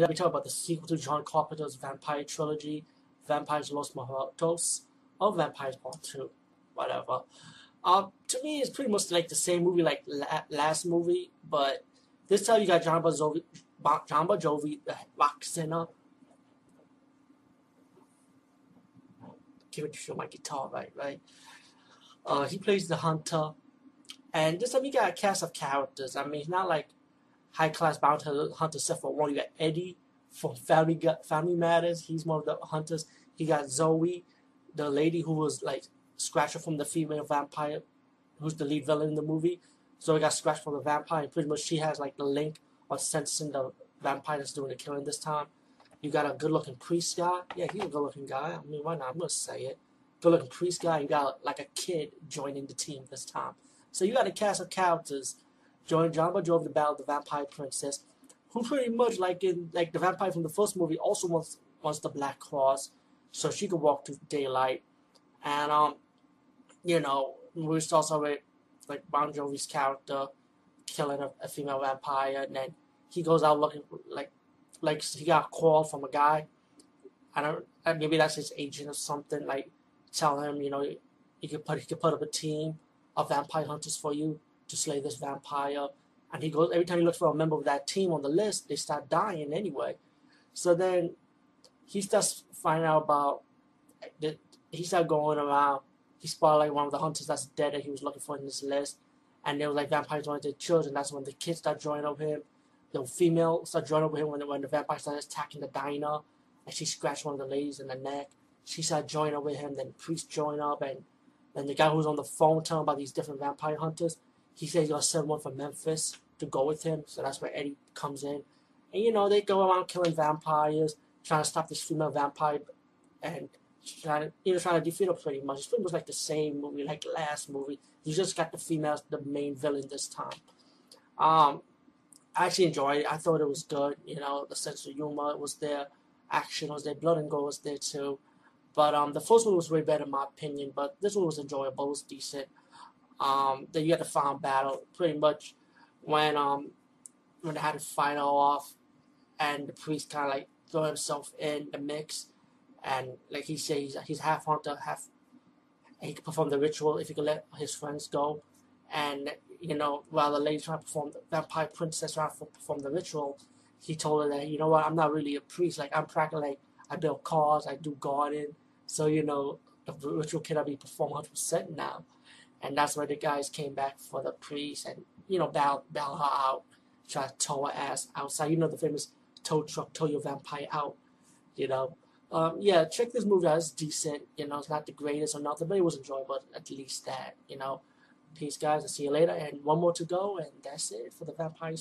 Going to be talking about the sequel to John Carpenter's vampire trilogy, Vampires Los Muertos, or Vampires Part 2, whatever. Uh, to me, it's pretty much like the same movie like la- last movie, but this time you got Jon Bon Jovi, Jon Bon Jovi, the rock singer. Give it to show my guitar, right, right? Uh, he plays the hunter, and this time you got a cast of characters. I mean, it's not like high class bounty hunter except for one. You got Eddie from Family Family Matters. He's one of the hunters. He got Zoe, the lady who was like Scratcher from the female vampire, who's the lead villain in the movie. Zoe got scratched from the vampire. Pretty much, she has like the link or sensing the vampire that's doing the killing this time. You got a good-looking priest guy. Yeah, he's a good-looking guy. I mean, why not? I'm gonna say it. Good-looking priest guy. You got like a kid joining the team this time. So you got a cast of characters Jon Bon Jovi the Battle of the Vampire Princess, who pretty much like in like the vampire from the first movie also wants wants the Black Cross, so she could walk to daylight, and um, you know, we starts with like Bon Jovi's character killing a, a female vampire, and then he goes out looking like like he got a call from a guy. I don't maybe that's his agent or something. Like tell him you know he could put he could put up a team of vampire hunters for you to slay this vampire. And he goes every time he looks for a member of that team on the list, they start dying anyway. So then he starts finding out about he started going around. He spotted like one of the hunters that's dead that he was looking for in this list. And there was like vampires joining the children. That's when the kids start joining up with him. The female start joining up with him when, when the vampire started attacking the diner. And she scratched one of the ladies in the neck. She started joining up with him. Then the priest joined up. And then the guy who was on the phone telling about these different vampire hunters he says gonna send one from Memphis to go with him. So that's where Eddie comes in. And you know, they go around killing vampires, trying to stop this female vampire and trying to you know trying to defeat her pretty much. It's pretty much like the same movie, like last movie. You just got the females the main villain this time. Um I actually enjoyed it. I thought it was good, you know, the sense of humor was there, action was there, blood and gore was there too. But um the first one was way better in my opinion, but this one was enjoyable, it was decent um, that you had the final battle pretty much when um when they had the final off and the priest kind of like throw himself in the mix. And like he says he's half hunter half he could perform the ritual if he could let his friends go. And you know while the lady trying to perform the vampire princess trying to perform the ritual he told her that you know what? I'm not really a priest. Like i'm practically like i build cars i do garden. So you know the ritual cannot be performed 100% now and that's where the guys came back for the priest and, you know, bail, bail her out, try to tow her ass outside. You know, the famous tow truck, tow your vampire out, you know. Um, yeah, check this movie out. It's decent. You know, it's not the greatest or nothing, but it was enjoyable. At least that, you know. Peace, guys. I'll see you later. And one more to go, and that's it for the vampires.